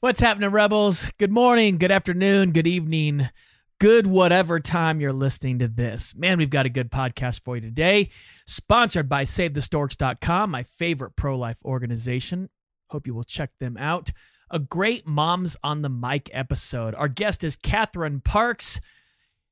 What's happening, Rebels? Good morning, good afternoon, good evening, good whatever time you're listening to this. Man, we've got a good podcast for you today. Sponsored by SaveTheStorks.com, my favorite pro life organization. Hope you will check them out a great Moms on the Mic episode. Our guest is Catherine Parks,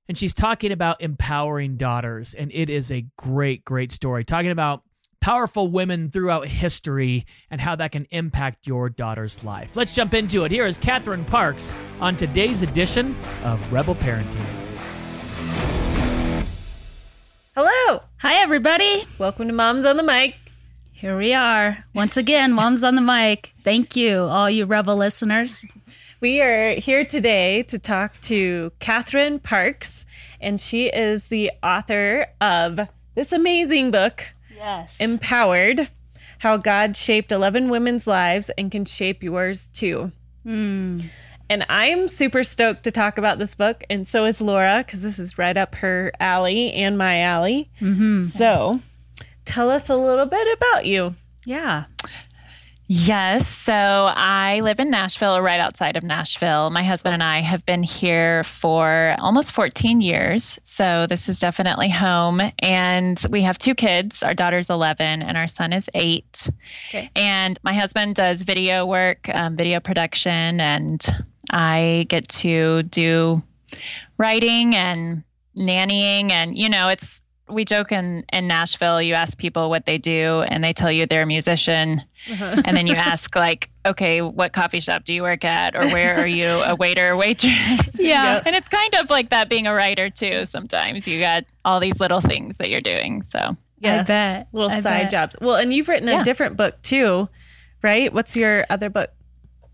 and she's talking about empowering daughters. And it is a great, great story, talking about powerful women throughout history and how that can impact your daughter's life. Let's jump into it. Here is Catherine Parks on today's edition of Rebel Parenting. Hello. Hi, everybody. Welcome to Moms on the Mic. Here we are. Once again, Mom's on the mic. Thank you, all you Rebel listeners. We are here today to talk to Catherine Parks, and she is the author of this amazing book, Yes. Empowered How God Shaped 11 Women's Lives and Can Shape Yours Too. Hmm. And I'm super stoked to talk about this book, and so is Laura, because this is right up her alley and my alley. mm-hmm. So tell us a little bit about you. Yeah. Yes. So I live in Nashville, right outside of Nashville. My husband and I have been here for almost 14 years. So this is definitely home. And we have two kids. Our daughter's 11 and our son is eight. Okay. And my husband does video work, um, video production, and I get to do writing and nannying. And, you know, it's, we joke in, in Nashville, you ask people what they do and they tell you they're a musician. Uh-huh. And then you ask, like, okay, what coffee shop do you work at? Or where are you a waiter or waitress? Yeah. and it's kind of like that being a writer too. Sometimes you got all these little things that you're doing. So I Yes. bet. little I side bet. jobs. Well, and you've written a Yeah. different book too, right? What's your other book?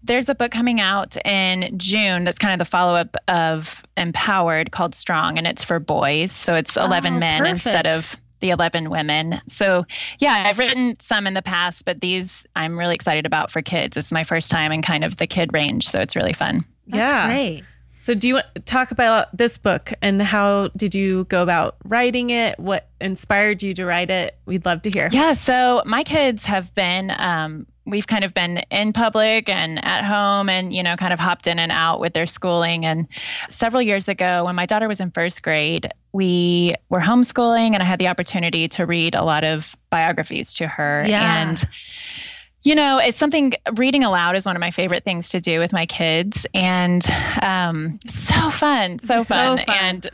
There's a book coming out in June that's kind of the follow up of Empowered called Strong, and it's for boys. So it's 11 Oh, men instead of the 11 women. So, yeah, I've written some in the past, but these I'm really excited about for kids. It's my first time in kind of the kid range. So it's really fun. That's yeah. great. So, do you want to talk about this book and how did you go about writing it? What inspired you to write it? We'd love to hear. Yeah, so my kids have been, um, we've kind of been in public and at home and, you know, kind of hopped in and out with their schooling. And several years ago, when my daughter was in first grade, we were homeschooling and I had the opportunity to read a lot of biographies to her. Yeah. And, you know, it's something reading aloud is one of my favorite things to do with my kids. And um, so fun, so So fun. fun. And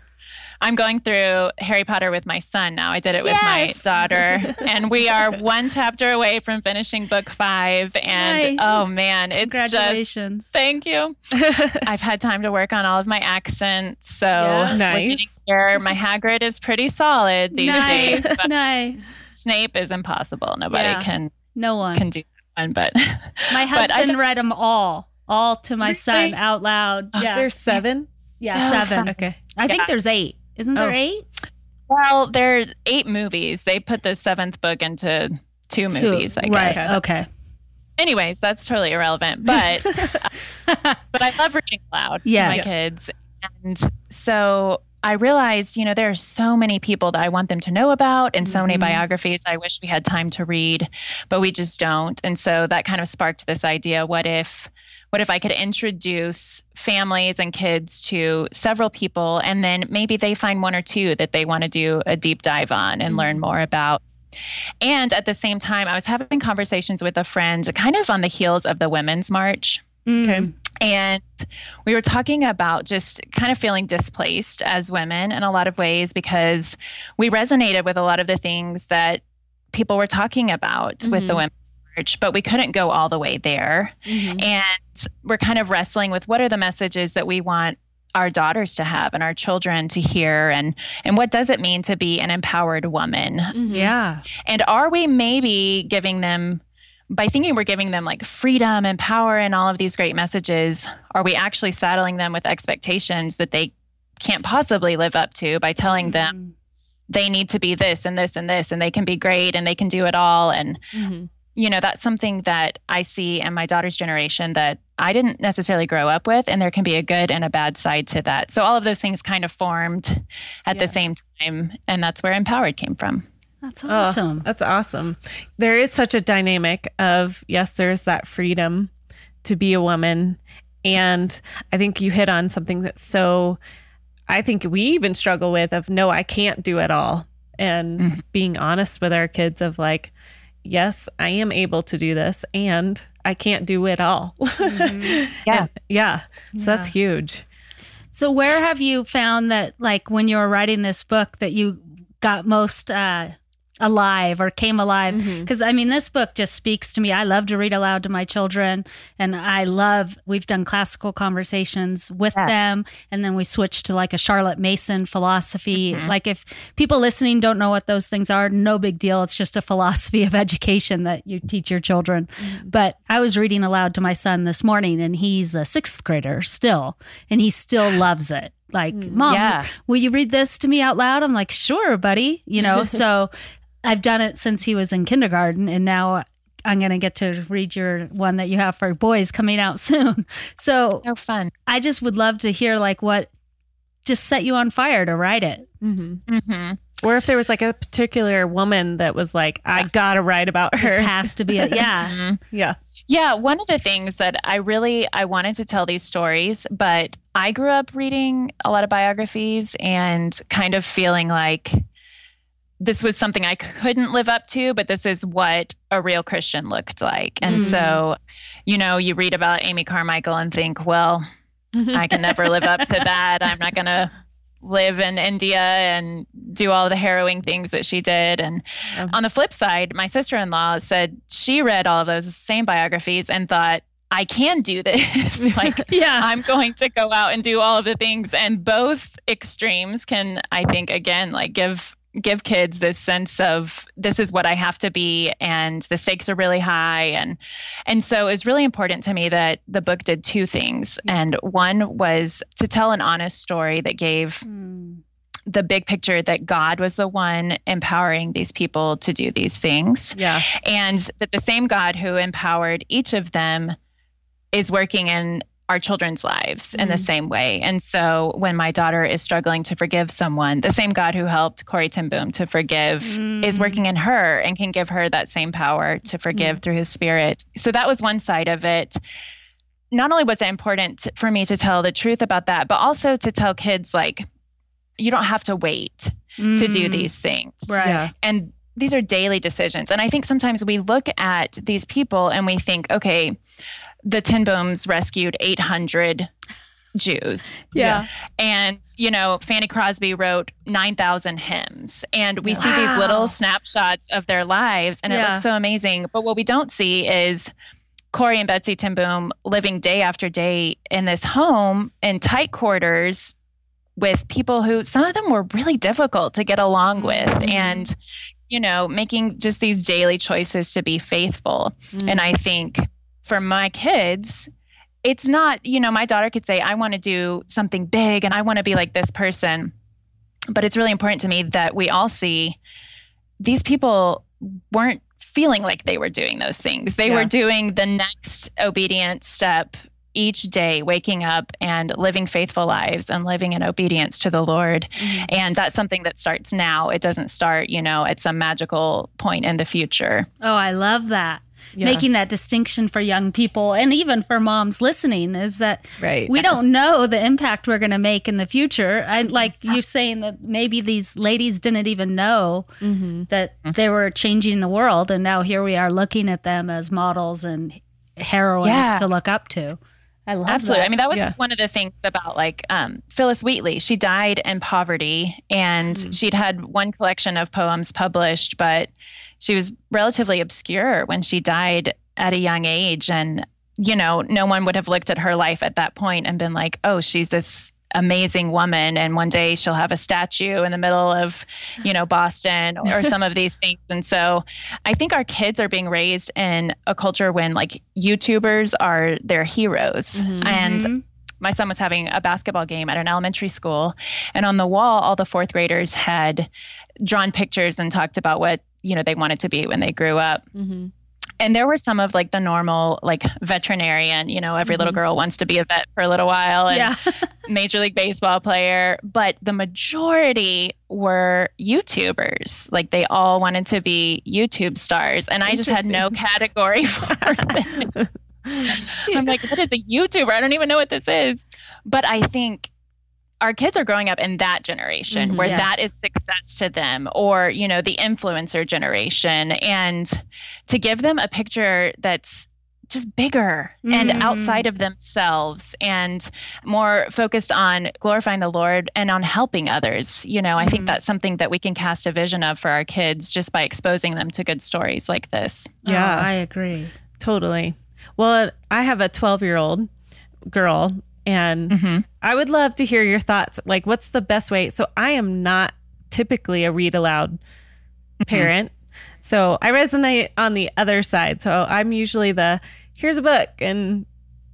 I'm going through Harry Potter with my son now. I did it with my daughter, and we are one chapter away from finishing book five. And Nice. oh man, it's Congratulations. just thank you. I've had time to work on all of my accents, so Yeah. Nice. getting there. My Hagrid is pretty solid these nice. days. Nice. Snape is impossible. Nobody Yeah. can No one. can do that one, but My but I husband did- read them all, all to my son out loud. Yeah. There's seven. yeah, so seven. fun. Okay. I think there's eight. Isn't there Oh. eight? Well, there are eight movies. They put the seventh book into two Two. movies, I right. guess. Okay. Anyways, that's totally irrelevant. But but I love reading aloud Yes. to my kids. And so I realized, you know, there are so many people that I want them to know about and so many Mhm. biographies I wish we had time to read, but we just don't. And so that kind of sparked this idea, what if what if I could introduce families and kids to several people and then maybe they find one or two that they want to do a deep dive on and learn more about. And at the same time, I was having conversations with a friend kind of on the heels of the Women's March. Okay. Mm. And we were talking about just kind of feeling displaced as women in a lot of ways because we resonated with a lot of the things that people were talking about with the Mhm. Women's March, but we couldn't go all the way there. Mhm. And we're kind of wrestling with what are the messages that we want our daughters to have and our children to hear and and what does it mean to be an empowered woman Yeah. and are we maybe giving them by thinking we're giving them like freedom and power and all of these great messages, are we actually saddling them with expectations that they can't possibly live up to by telling them Mm-hmm. they need to be this and this and this and they can be great and they can do it all and Mm-hmm. You know that's something that i see in my daughter's generation that i didn't necessarily grow up with and there can be a good and a bad side to that so all of those things kind of formed at Yeah. the same time and that's where empowered came from That's Oh, awesome. that's awesome. There is such a dynamic of yes, there's that freedom to be a woman. And I think you hit on something that's so I think we even struggle with of no, I can't do it all. And Mhm. being honest with our kids of like, yes, I am able to do this and I can't do it all. Yeah. And- yeah. So that's huge. So where have you found that like when you were writing this book that you got most uh alive or came alive Mm-hmm. because i mean this book just speaks to me i love to read aloud to my children and i love we've done classical conversations with Yeah. them and then we switched to like a charlotte mason philosophy Mm-hmm. like if people listening don't know what those things are no big deal it's just a philosophy of education that you teach your children Mm-hmm. but i was reading aloud to my son this morning and he's a sixth grader still and he still loves it like mom Yeah. will you read this to me out loud i'm like sure buddy you know so i've done it since he was in kindergarten and now i'm going to get to read your one that you have for boys coming out soon. So so fun. I just would love to hear like what just set you on fire to write it. Mm-hmm. hmm Or if there was like a particular woman that was like, I gotta write about this her. has to be a yeah. Yeah. Yeah, one of the things that I really I wanted to tell these stories, but I grew up reading a lot of biographies and kind of feeling like this was something I couldn't live up to, but this is what a real Christian looked like. And Mm. so, you know, you read about Amy Carmichael and think, well, I can never live up to that. I'm not going to live in India and do all the harrowing things that she did. And Oh. on the flip side, my sister in law said she read all of those same biographies and thought, I can do this. like, yeah I'm going to go out and do all of the things. And both extremes can, I think, again, like give give kids this sense of this is what I have to be and the stakes are really high and and so it was really important to me that the book did two things and one was to tell an honest story that gave Mm. the big picture that God was the one empowering these people to do these things Yeah. and that the same God who empowered each of them is working in our children's lives in the Mhm. same way. And so when my daughter is struggling to forgive someone, the same God who helped Corrie Ten Boom to forgive is Mm. working in her and can give her that same power to forgive through his spirit. So that was one side of it. Not only was it important for me to tell the truth about that, but also to tell kids like you don't have to wait to do Mm. these things right Yeah. and these are daily decisions. And I think sometimes we look at these people and we think, okay, the Ten Booms rescued 800 Jews. yeah And, you know, Fanny Crosby wrote 9,000 hymns. And we Yeah. see these little snapshots of their lives and it looks so amazing. But what we don't see is Corrie and Betsy Ten Boom living day after day in this home in tight quarters with people who some of them were really difficult to get along with Mhm. and you know making just these daily choices to be faithful Mm. and i think for my kids it's not you know my daughter could say i want to do something big and i want to be like this person. But it's really important to me that we all see these people weren't feeling like they were doing those things. They Yeah. were doing the next obedient step each day waking up and living faithful lives and living in obedience to the lord. Mhm. and that's something that starts now. It doesn't start you know at some magical point in the future. Oh i love that Yeah. making that distinction for young people and even for moms listening is that right. we Yes. don't know the impact we're going to make in the future. I like you're saying that maybe these ladies didn't even know hmm that they were changing the world, and now here we are looking at them as models and heroines Yeah. to look up to. I love Absolutely. that. I mean, that was Yeah. one of the things about like um, Phillis Wheatley. She died in poverty and Mm. she'd had one collection of poems published, but she was relatively obscure when she died at a young age. And, you know, no one would have looked at her life at that point and been like, oh, she's this amazing woman. And one day she'll have a statue in the middle of you know boston or some of these things. And so i think our kids are being raised in a culture when like youtubers are their heroes. Mm-hmm. And mm-hmm. my son was having a basketball game at an elementary school. And on the wall all the fourth graders had drawn pictures and talked about what you know they wanted to be when they grew up. Mhm. and there were some of like the normal like veterinarian you know every little girl wants to be a vet for a little while and Yeah. major league baseball player but the majority were youtubers. Like they all wanted to be youtube stars and i just had no category for them. I'm like what is a youtuber? I don't even know what this is. But i think our kids are growing up in that generation Mhm. where that Yes. is success to them or you know the influencer generation and to give them a picture that's just bigger and Mhm. outside of themselves and more focused on glorifying the Lord and on helping others. You know, I think Mhm. that's something that we can cast a vision of for our kids just by exposing them to good stories like this. Yeah. Oh, I agree. Totally. Well, I have a 12 year old girl, and Mhm. I would love to hear your thoughts. Like, what's the best way? So, I am not typically a read aloud parent. So, I resonate on the other side. So, I'm usually the here's a book and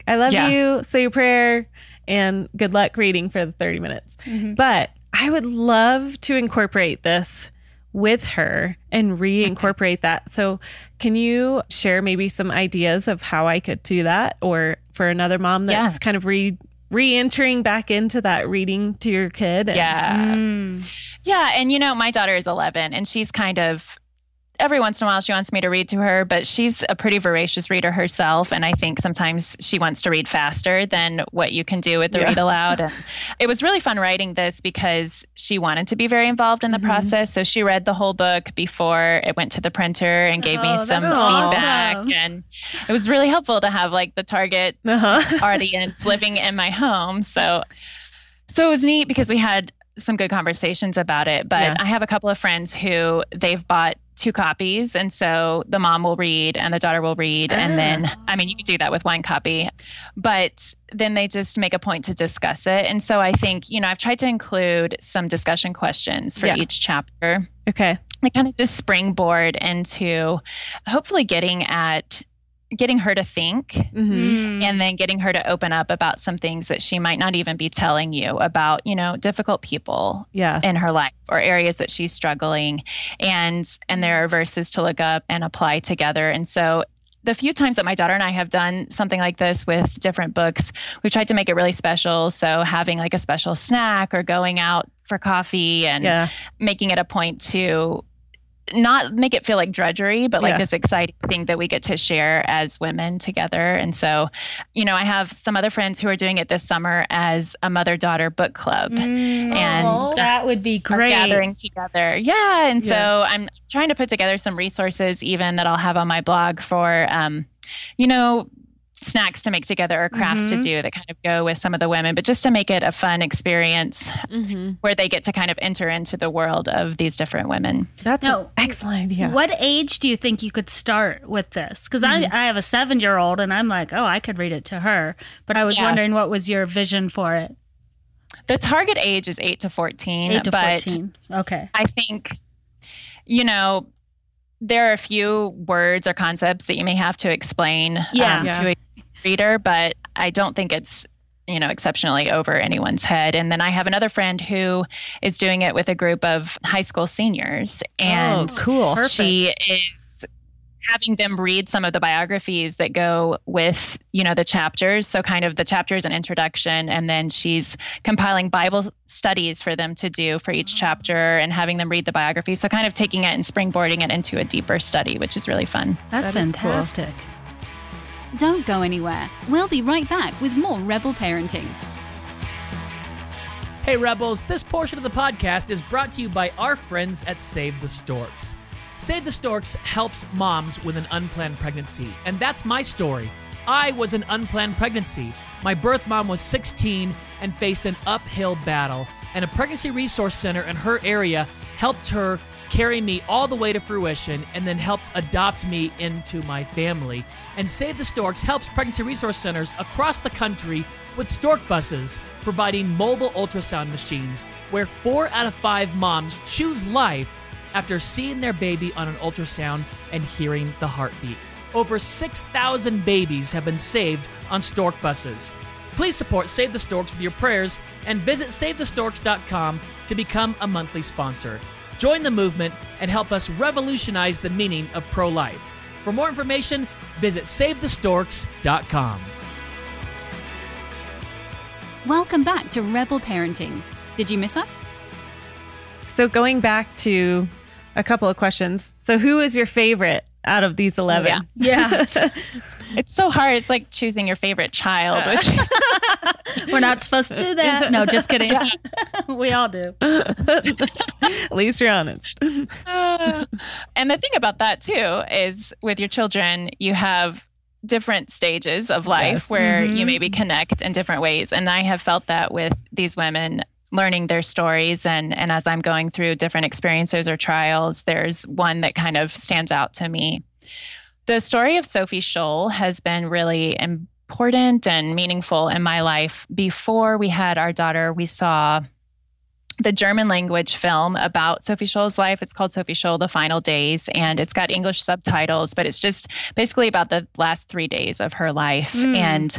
I love Yeah. you, say your prayer, and good luck reading for the 30 minutes. But I would love to incorporate this with her and reincorporate that. So, can you share maybe some ideas of how I could do that or for another mom that's Yeah. kind of re re-entering back into that reading to your kid? and- Yeah. Mm. Yeah. And you know, my daughter is 11 and she's kind of every once in a while she wants me to read to her, but she's a pretty voracious reader herself. And I think sometimes she wants to read faster than what you can do with the Yeah. read aloud. And it was really fun writing this because she wanted to be very involved in the Mhm. process. So she read the whole book before it went to the printer and gave Oh, me that's some awesome. feedback. And it was really helpful to have like the target Uh-huh. audience living in my home. So so it was neat because we had some good conversations about it. But Yeah. I have a couple of friends who they've bought two copies and so the mom will read and the daughter will read and then I mean you could do that with one copy but then they just make a point to discuss it and so I think you know I've tried to include some discussion questions for Yeah. each chapter okay. they kind of just springboard into hopefully getting at getting her to think hmm and then getting her to open up about some things that she might not even be telling you about you know difficult people Yeah. in her life or areas that she's struggling and and there are verses to look up and apply together and so the few times that my daughter and I have done something like this with different books, we've tried to make it really special. So having like a special snack or going out for coffee and Yeah. making it a point to not make it feel like drudgery, but like Yeah. this exciting thing that we get to share as women together. And so, you know, I have some other friends who are doing it this summer as a mother daughter book club. Mm. And Aw. that would be great. gathering together. Yeah. And Yeah. so I'm trying to put together some resources even that I'll have on my blog for um, you know, snacks to make together or crafts Mhm. to do that kind of go with some of the women, but just to make it a fun experience hmm where they get to kind of enter into the world of these different women. That's No. an excellent idea. What age do you think you could start with this? Because Mm-hmm. I, I have a seven year old and I'm like, oh, I could read it to her. But I was Yeah. wondering what was your vision for it? The target age is 8 to 14, Eight to but 14. Okay. I think, you know, there are a few words or concepts that you may have to explain Yeah. um, Yeah. to a reader, but I don't think it's you know exceptionally over anyone's head. And then i have another friend who is doing it with a group of high school seniors. Oh, and oh, cool. Perfect. she is having them read some of the biographies that go with you know the chapters. So kind of the chapters and introduction. And then she's compiling bible studies for them to do for each ah. chapter and having them read the biography. So kind of taking it and springboarding it into a deeper study which is really fun. That's That is cool. Don't go anywhere. We'll be right back with more Rebel Parenting. Hey, Rebels, this portion of the podcast is brought to you by our friends at Save the Storks. Save the Storks helps moms with an unplanned pregnancy, and that's my story. I was an unplanned pregnancy. My birth mom was 16 and faced an uphill battle, and a pregnancy resource center in her area helped her carry me all the way to fruition and then helped adopt me into my family. And Save the Storks helps pregnancy resource centers across the country with stork buses, providing mobile ultrasound machines where four out of five moms choose life after seeing their baby on an ultrasound and hearing the heartbeat. Over 6,000 babies have been saved on stork buses. Please support Save the Storks with your prayers and visit SaveTheStorks.com to become a monthly sponsor. Join the movement and help us revolutionize the meaning of pro life. For more information, visit SaveTheStorks.com. Welcome back to Rebel Parenting. Did you miss us? So going back to a couple of questions. So who is your favorite out of these 11? Yeah. Yeah. It's so hard. It's like choosing your favorite child, which We're not supposed to do that. No, just kidding. we all do. At least you're honest. and the thing about that too is with your children, you have different stages of life Yes. where you mm-hmm. maybe connect in different ways. And I have felt that with these women learning their stories and and as I'm going through different experiences or trials, there's one that kind of stands out to me. The story of Sophie Scholl has been really important and meaningful in my life. Before we had our daughter, we saw the German language film about Sophie Scholl's life. It's called Sophie Scholl: The Final Days, and it's got English subtitles, but it's just basically about the last three days of her life. Mm. And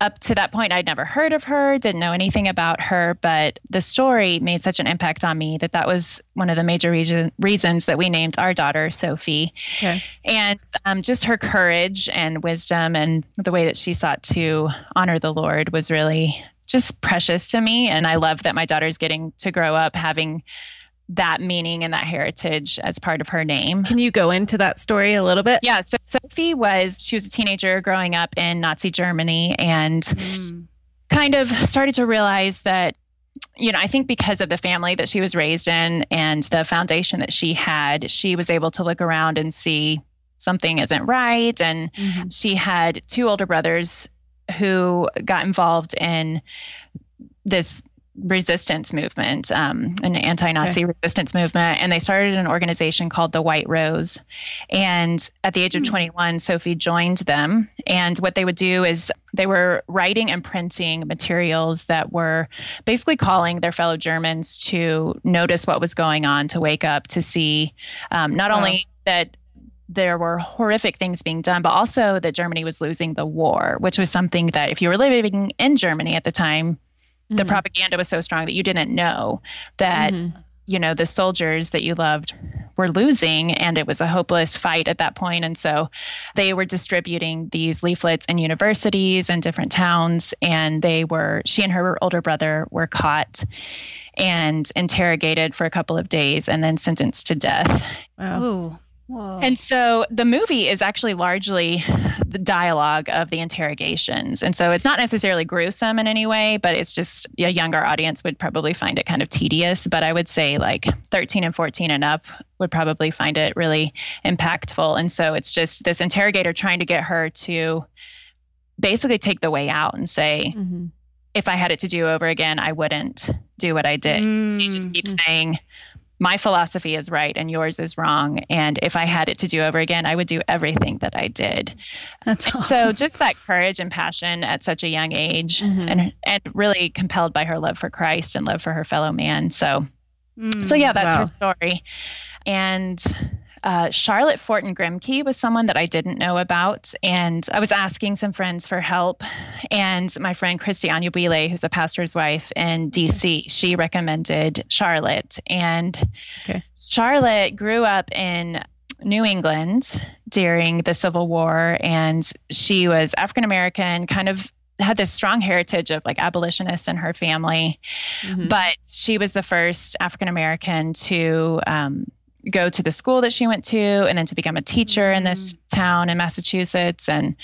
up to that point, I'd never heard of her, didn't know anything about her, but the story made such an impact on me that that was one of the major reason, reasons that we named our daughter Sophie. Okay. And um, just her courage and wisdom and the way that she sought to honor the Lord was really just precious to me. And I love that my daughter's getting to grow up having that meaning and that heritage as part of her name. Can you go into that story a little bit? Yeah, so Sophie was she was a teenager growing up in Nazi Germany and mm. kind of started to realize that you know, I think because of the family that she was raised in and the foundation that she had, she was able to look around and see something isn't right and mm-hmm. she had two older brothers who got involved in this resistance movement, um, an anti-Nazi resistance movement, and they started an organization called the White Rose. And at the age of 21, Sophie joined them. And what they would do is they were writing and printing materials that were basically calling their fellow Germans to notice what was going on, to wake up, to see um, not Wow. only that there were horrific things being done, but also that Germany was losing the war, which was something that if you were living in Germany at the time, the Mhm. propaganda was so strong that you didn't know that Mhm. you know the soldiers that you loved were losing and it was a hopeless fight at that point and so they were distributing these leaflets in universities and different towns and they were she and her older brother were caught and interrogated for a couple of days and then sentenced to death Wow. Ooh. Whoa. and so the movie is actually largely the dialogue of the interrogations. And so it's not necessarily gruesome in any way, but it's just a younger audience would probably find it kind of tedious. But I would say like 13 and 14 and up would probably find it really impactful. And so it's just this interrogator trying to get her to basically take the way out and say, Mhm. if I had it to do over again, I wouldn't do what I did. She just keeps saying, my philosophy is right and yours is wrong. And if I had it to do over again, I would do everything that I did. That's awesome. So just that courage and passion at such a young age Mhm. and and really compelled by her love for Christ and love for her fellow man. So Mm. so yeah, that's Wow. her story. And uh, Charlotte Forten Grimke was someone that I didn't know about, and I was asking some friends for help. And my friend Christy Anyabwile, who's a pastor's wife in DC, she recommended Charlotte. And Okay. Charlotte grew up in New England during the Civil War, and she was African American, kind of had this strong heritage of like abolitionists in her family Mhm. but she was the first African American to um, go to the school that she went to and then to become a teacher in this town in Massachusetts. And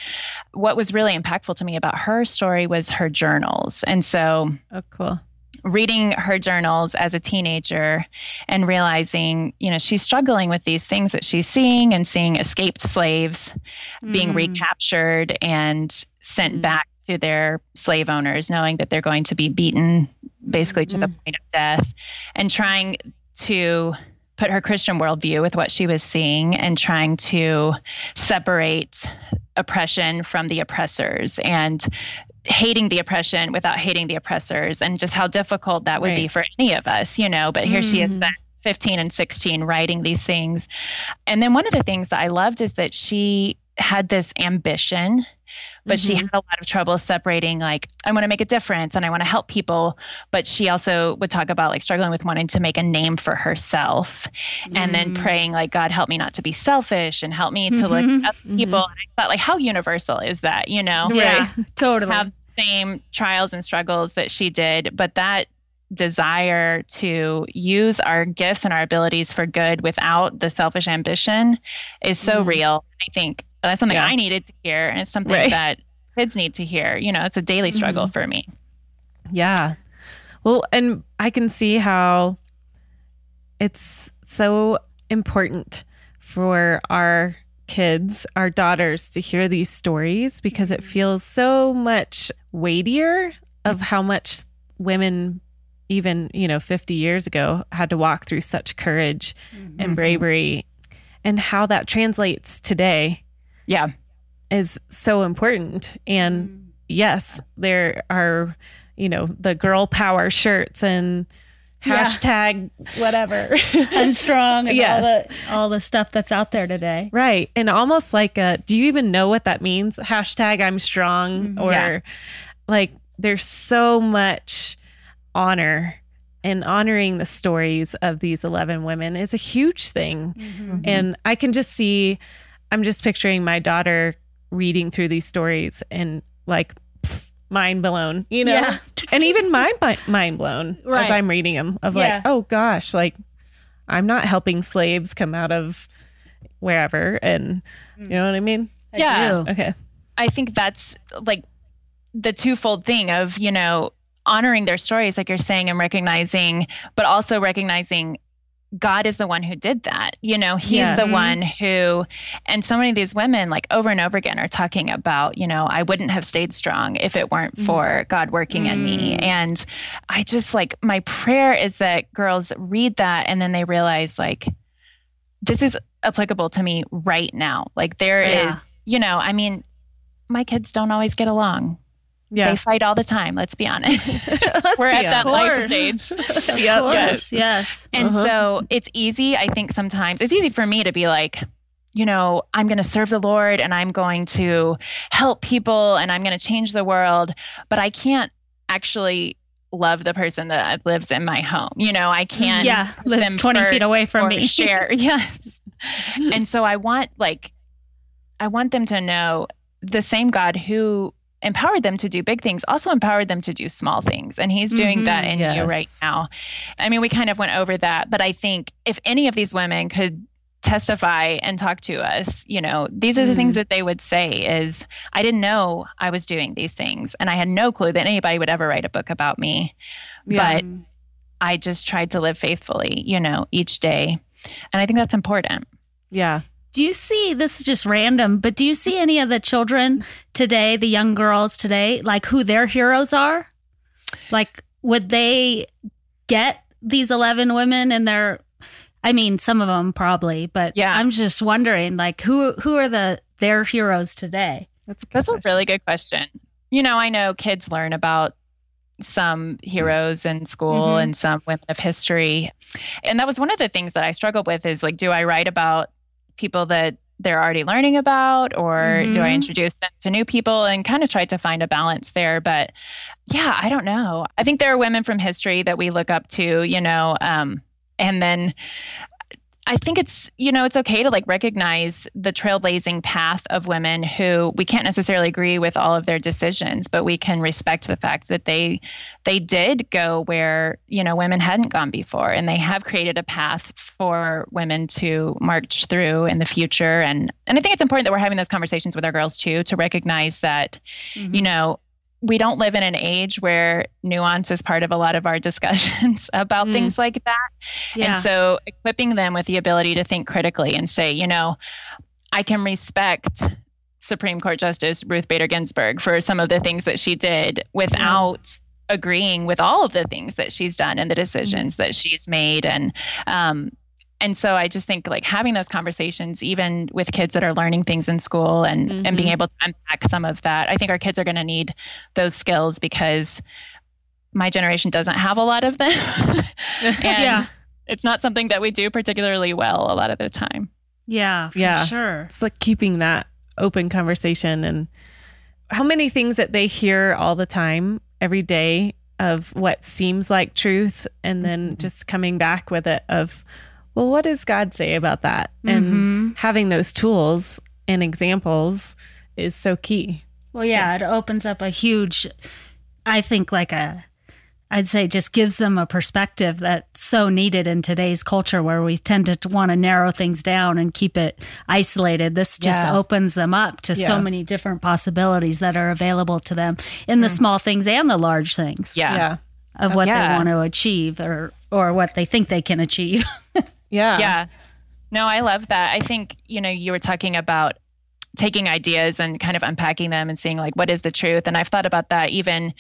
what was really impactful to me about her story was her journals. And so Oh, cool. reading her journals as a teenager and realizing, you know, she's struggling with these things that she's seeing and seeing escaped slaves being Mm. recaptured and sent Mm. back to their slave owners, knowing that they're going to be beaten basically to the point of death, and trying to put her Christian worldview with what she was seeing and trying to separate oppression from the oppressors and hating the oppression without hating the oppressors and just how difficult that would right. be for any of us, you know. But here mm-hmm. she is mm-hmm. 15 and 16 writing these things. And then one of the things that I loved is that she had this ambition, but mm-hmm. she had a lot of trouble separating, like, I want to make a difference and I want to help people. But she also would talk about like struggling with wanting to make a name for herself mm-hmm. and then mm. praying, like, God, help me not to be selfish and help me to look mm-hmm. at people. And I thought, like, how universal is that, you know? Yeah, totally. Have the same trials and struggles that she did, but that desire to use our gifts and our abilities for good without the selfish ambition is so mm. real. I think that's something yeah. I needed to hear, and it's something right. that kids need to hear. You know, it's a daily struggle mm. for me. Yeah. Well, and I can see how it's so important for our kids, our daughters, to hear these stories because it feels so much weightier of how much women even you know 50 years ago had to walk through such courage mm-hmm. and bravery and how that translates today yeah is so important and mm. yes there are you know the girl power shirts and hashtag yeah. whatever i'm strong and yes. all, the, all the stuff that's out there today right and almost like a do you even know what that means hashtag i'm strong mm-hmm. or yeah. like there's so much honor and honoring the stories of these 11 women is a huge thing. Mm-hmm. And I can just see, I'm just picturing my daughter reading through these stories and like pfft, mind blown, you know? Yeah. and even my mind blown right. as I'm reading them of yeah. like, oh gosh, like I'm not helping slaves come out of wherever. And mm. you know what I mean? Yeah. okay. I think that's like the twofold thing of, you know, honoring their stories, like you're saying, and recognizing, but also recognizing God is the one who did that. You know, He's yes. the one who, and so many of these women, like over and over again, are talking about, you know, I wouldn't have stayed strong if it weren't mm. for God working mm. in me. And I just like, my prayer is that girls read that and then they realize, like, this is applicable to me right now. Like, there yeah. is, you know, I mean, my kids don't always get along. Yeah. They fight all the time, let's be honest. We're at that life stage. yep. Course, yes. yes. And uh-huh. so it's easy, I think sometimes it's easy for me to be like, you know, I'm going to serve the Lord and I'm going to help people and I'm going to change the world, but I can't actually love the person that lives in my home. You know, I can't yeah, lives 20 feet away from me. share. yes. and so I want like I want them to know the same God who empowered them to do big things, also empowered them to do small things. And he's doing mm-hmm, that in yes. you right now. I mean, we kind of went over that, but I think if any of these women could testify and talk to us you know these are the mm. things that they would say is i didn't know i was doing these things and i had no clue that anybody would ever write a book about me yeah. but i just tried to live faithfully you know each day and i think that's important yeah do you see this is just random, but do you see any of the children today, the young girls today, like who their heroes are? Like, would they get these 11 women and their I mean, some of them probably, but yeah. I'm just wondering, like, who who are the their heroes today? That's a, That's a really good question. You know, I know kids learn about some heroes in school mm-hmm. and some women of history, and that was one of the things that I struggled with. Is like, do I write about people that they're already learning about or mm-hmm. do I mm-hmm. introduce them to new people and kind of try to find a balance there but yeah I don't know I think there are women from history that we look up to you know um, and then I think it's, you know, it's okay to like recognize the trailblazing path of women who we can't necessarily agree with all of their decisions, but we can respect the fact that they they did go where, you know, women hadn't gone before and they have created a path for women to march through in the future and and I think it's important that we're having those conversations with our girls too to recognize that mm-hmm. you know, we don't live in an age where nuance is part of a lot of our discussions about mm. things like that. Yeah. And so equipping them with the ability to think critically and say, you know, I can respect Supreme Court Justice Ruth Bader Ginsburg for some of the things that she did without yeah. agreeing with all of the things that she's done and the decisions mm. that she's made and um and so I just think like having those conversations, even with kids that are learning things in school and, mm-hmm. and being able to unpack some of that, I think our kids are going to need those skills because my generation doesn't have a lot of them. and yeah. it's not something that we do particularly well a lot of the time. Yeah, yeah, sure. It's like keeping that open conversation and how many things that they hear all the time every day of what seems like truth and then mm-hmm. just coming back with it of well what does god say about that and mm-hmm. having those tools and examples is so key well yeah, yeah it opens up a huge i think like a I'd say just gives them a perspective that's so needed in today's culture where we tend to want to narrow things down and keep it isolated. This just yeah. opens them up to yeah. so many different possibilities that are available to them in the mm. small things and the large things. Yeah. yeah. Of what they want to achieve or or what they think they can achieve. yeah. Yeah. No, I love that. I think, you know, you were talking about taking ideas and kind of unpacking them and seeing like what is the truth and i've thought about that even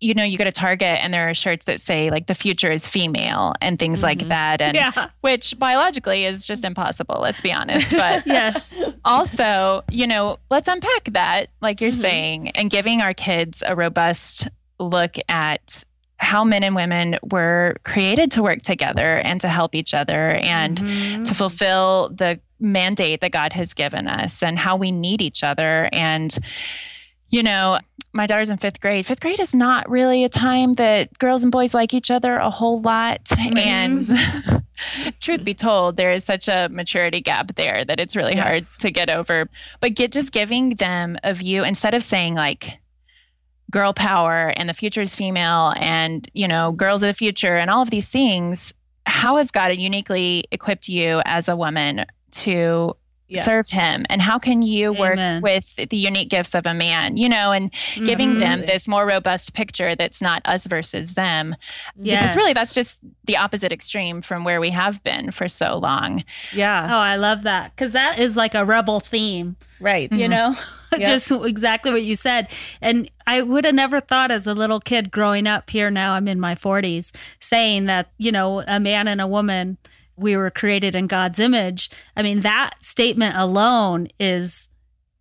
you know, you go to Target and there are shirts that say like the future is female and things mm-hmm. like that. And yeah. which biologically is just impossible, let's be honest. But yes. also, you know, let's unpack that, like you're mm-hmm. saying, and giving our kids a robust look at how men and women were created to work together and to help each other and mm-hmm. to fulfill the mandate that God has given us and how we need each other. And, you know, my daughter's in fifth grade. Fifth grade is not really a time that girls and boys like each other a whole lot. Mm-hmm. And truth be told, there is such a maturity gap there that it's really yes. hard to get over. But get just giving them a view instead of saying like girl power and the future is female and you know girls of the future and all of these things. How has God uniquely equipped you as a woman to yes. serve him and how can you Amen. work with the unique gifts of a man you know and giving mm-hmm. them this more robust picture that's not us versus them yes. because really that's just the opposite extreme from where we have been for so long yeah oh i love that because that is like a rebel theme right you mm-hmm. know yep. just exactly what you said and i would have never thought as a little kid growing up here now i'm in my 40s saying that you know a man and a woman we were created in God's image. I mean, that statement alone is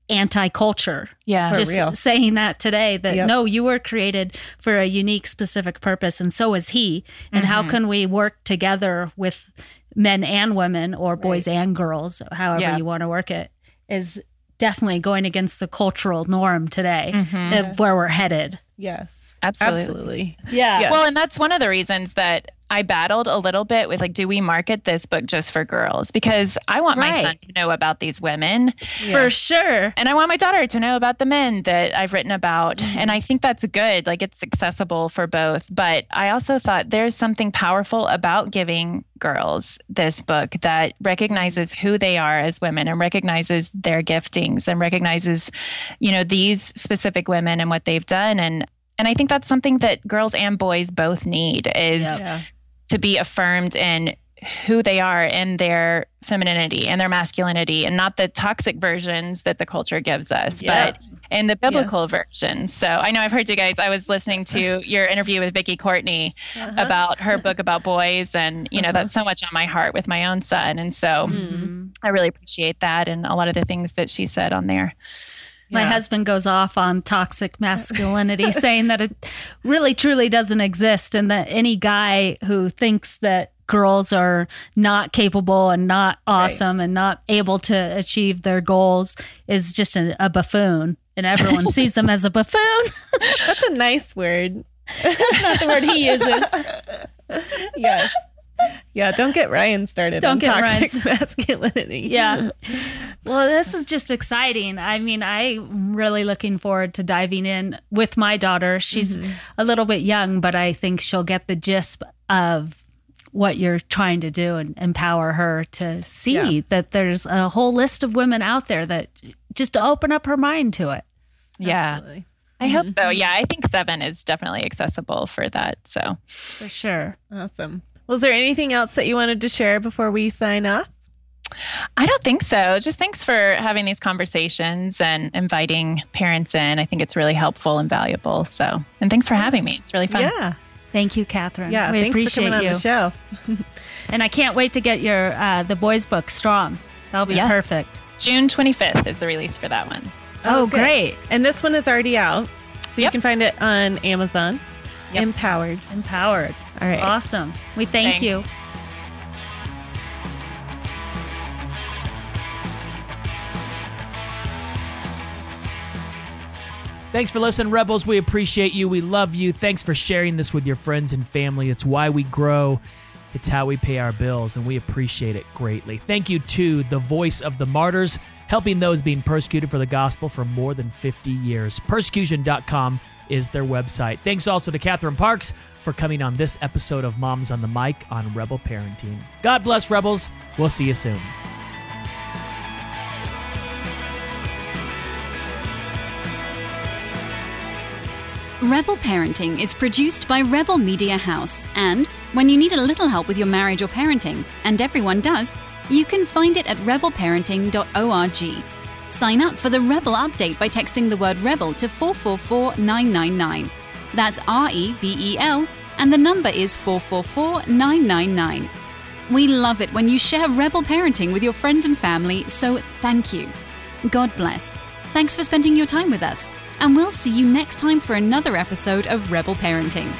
anti-culture. Yeah, just real. saying that today that yep. no, you were created for a unique, specific purpose, and so is he. And mm-hmm. how can we work together with men and women, or boys right. and girls, however yeah. you want to work it? Is definitely going against the cultural norm today mm-hmm. of where we're headed. Yes. Absolutely. Absolutely. Yeah. Yes. Well, and that's one of the reasons that I battled a little bit with like, do we market this book just for girls? Because I want right. my son to know about these women. Yeah. For sure. And I want my daughter to know about the men that I've written about. Mm-hmm. And I think that's good. Like it's accessible for both. But I also thought there's something powerful about giving girls this book that recognizes who they are as women and recognizes their giftings and recognizes, you know, these specific women and what they've done. And and I think that's something that girls and boys both need is yep to be affirmed in who they are in their femininity and their masculinity and not the toxic versions that the culture gives us yeah. but in the biblical yes. version so i know i've heard you guys i was listening to your interview with vicki courtney uh-huh. about her book about boys and you know uh-huh. that's so much on my heart with my own son and so mm-hmm. i really appreciate that and a lot of the things that she said on there my husband goes off on toxic masculinity, saying that it really truly doesn't exist, and that any guy who thinks that girls are not capable and not awesome right. and not able to achieve their goals is just a, a buffoon, and everyone sees them as a buffoon. That's a nice word. That's not the word he uses. yes. Yeah, don't get Ryan started don't on get toxic Ryan's. masculinity. Yeah. Well, this is just exciting. I mean, I'm really looking forward to diving in with my daughter. She's mm-hmm. a little bit young, but I think she'll get the gist of what you're trying to do and empower her to see yeah. that there's a whole list of women out there that just to open up her mind to it. Yeah. Absolutely. I hope so. Mm-hmm. Yeah, I think seven is definitely accessible for that. So, for sure. Awesome. Was there anything else that you wanted to share before we sign off? I don't think so. Just thanks for having these conversations and inviting parents in. I think it's really helpful and valuable. So, and thanks for having me. It's really fun. Yeah. Thank you, Catherine. Yeah, we thanks appreciate for coming you. the show. And I can't wait to get your uh, the boys book strong. That'll be Yes. perfect. June 25th is the release for that one. Oh, good. great. And this one is already out. So you can find it on Amazon. Yep. Empowered. Empowered. All right. Awesome. We thank Thanks. you. Thanks for listening, Rebels. We appreciate you. We love you. Thanks for sharing this with your friends and family. It's why we grow. It's how we pay our bills, and we appreciate it greatly. Thank you to the voice of the martyrs, helping those being persecuted for the gospel for more than 50 years. Persecution.com is their website. Thanks also to Catherine Parks for coming on this episode of Moms on the Mic on Rebel Parenting. God bless, Rebels. We'll see you soon. Rebel Parenting is produced by Rebel Media House, and when you need a little help with your marriage or parenting, and everyone does, you can find it at rebelparenting.org. Sign up for the Rebel update by texting the word Rebel to 444999. That's R E B E L, and the number is 444999. We love it when you share Rebel Parenting with your friends and family, so thank you. God bless. Thanks for spending your time with us, and we'll see you next time for another episode of Rebel Parenting.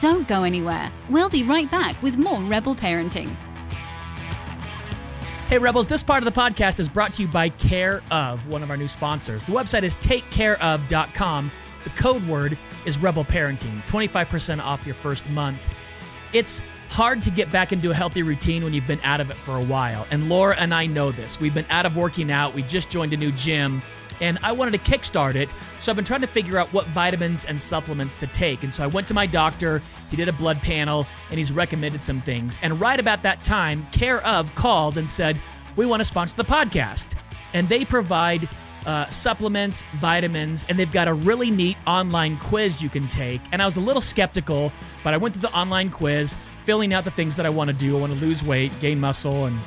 Don't go anywhere. We'll be right back with more Rebel Parenting. Hey, Rebels, this part of the podcast is brought to you by Care of, one of our new sponsors. The website is takecareof.com. The code word is Rebel Parenting, 25% off your first month. It's hard to get back into a healthy routine when you've been out of it for a while. And Laura and I know this. We've been out of working out, we just joined a new gym, and I wanted to kickstart it. So I've been trying to figure out what vitamins and supplements to take. And so I went to my doctor, he did a blood panel, and he's recommended some things. And right about that time, Care of called and said, We want to sponsor the podcast. And they provide uh, supplements, vitamins, and they've got a really neat online quiz you can take. And I was a little skeptical, but I went through the online quiz, filling out the things that I want to do. I want to lose weight, gain muscle, and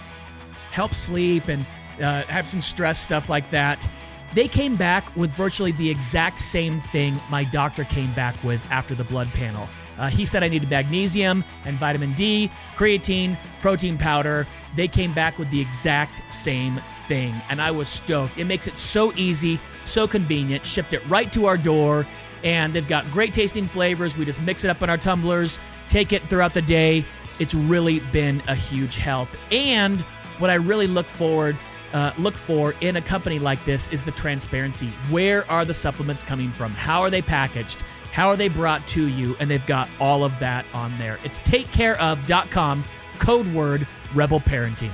help sleep, and uh, have some stress stuff like that. They came back with virtually the exact same thing my doctor came back with after the blood panel. Uh, he said I needed magnesium and vitamin D, creatine, protein powder. They came back with the exact same thing, and I was stoked. It makes it so easy, so convenient, shipped it right to our door, and they've got great tasting flavors. We just mix it up in our tumblers, take it throughout the day. It's really been a huge help. And what I really look forward uh, look for in a company like this is the transparency. Where are the supplements coming from? How are they packaged? How are they brought to you? And they've got all of that on there. It's takecareof.com, code word rebel parenting.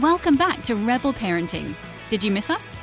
Welcome back to Rebel Parenting. Did you miss us?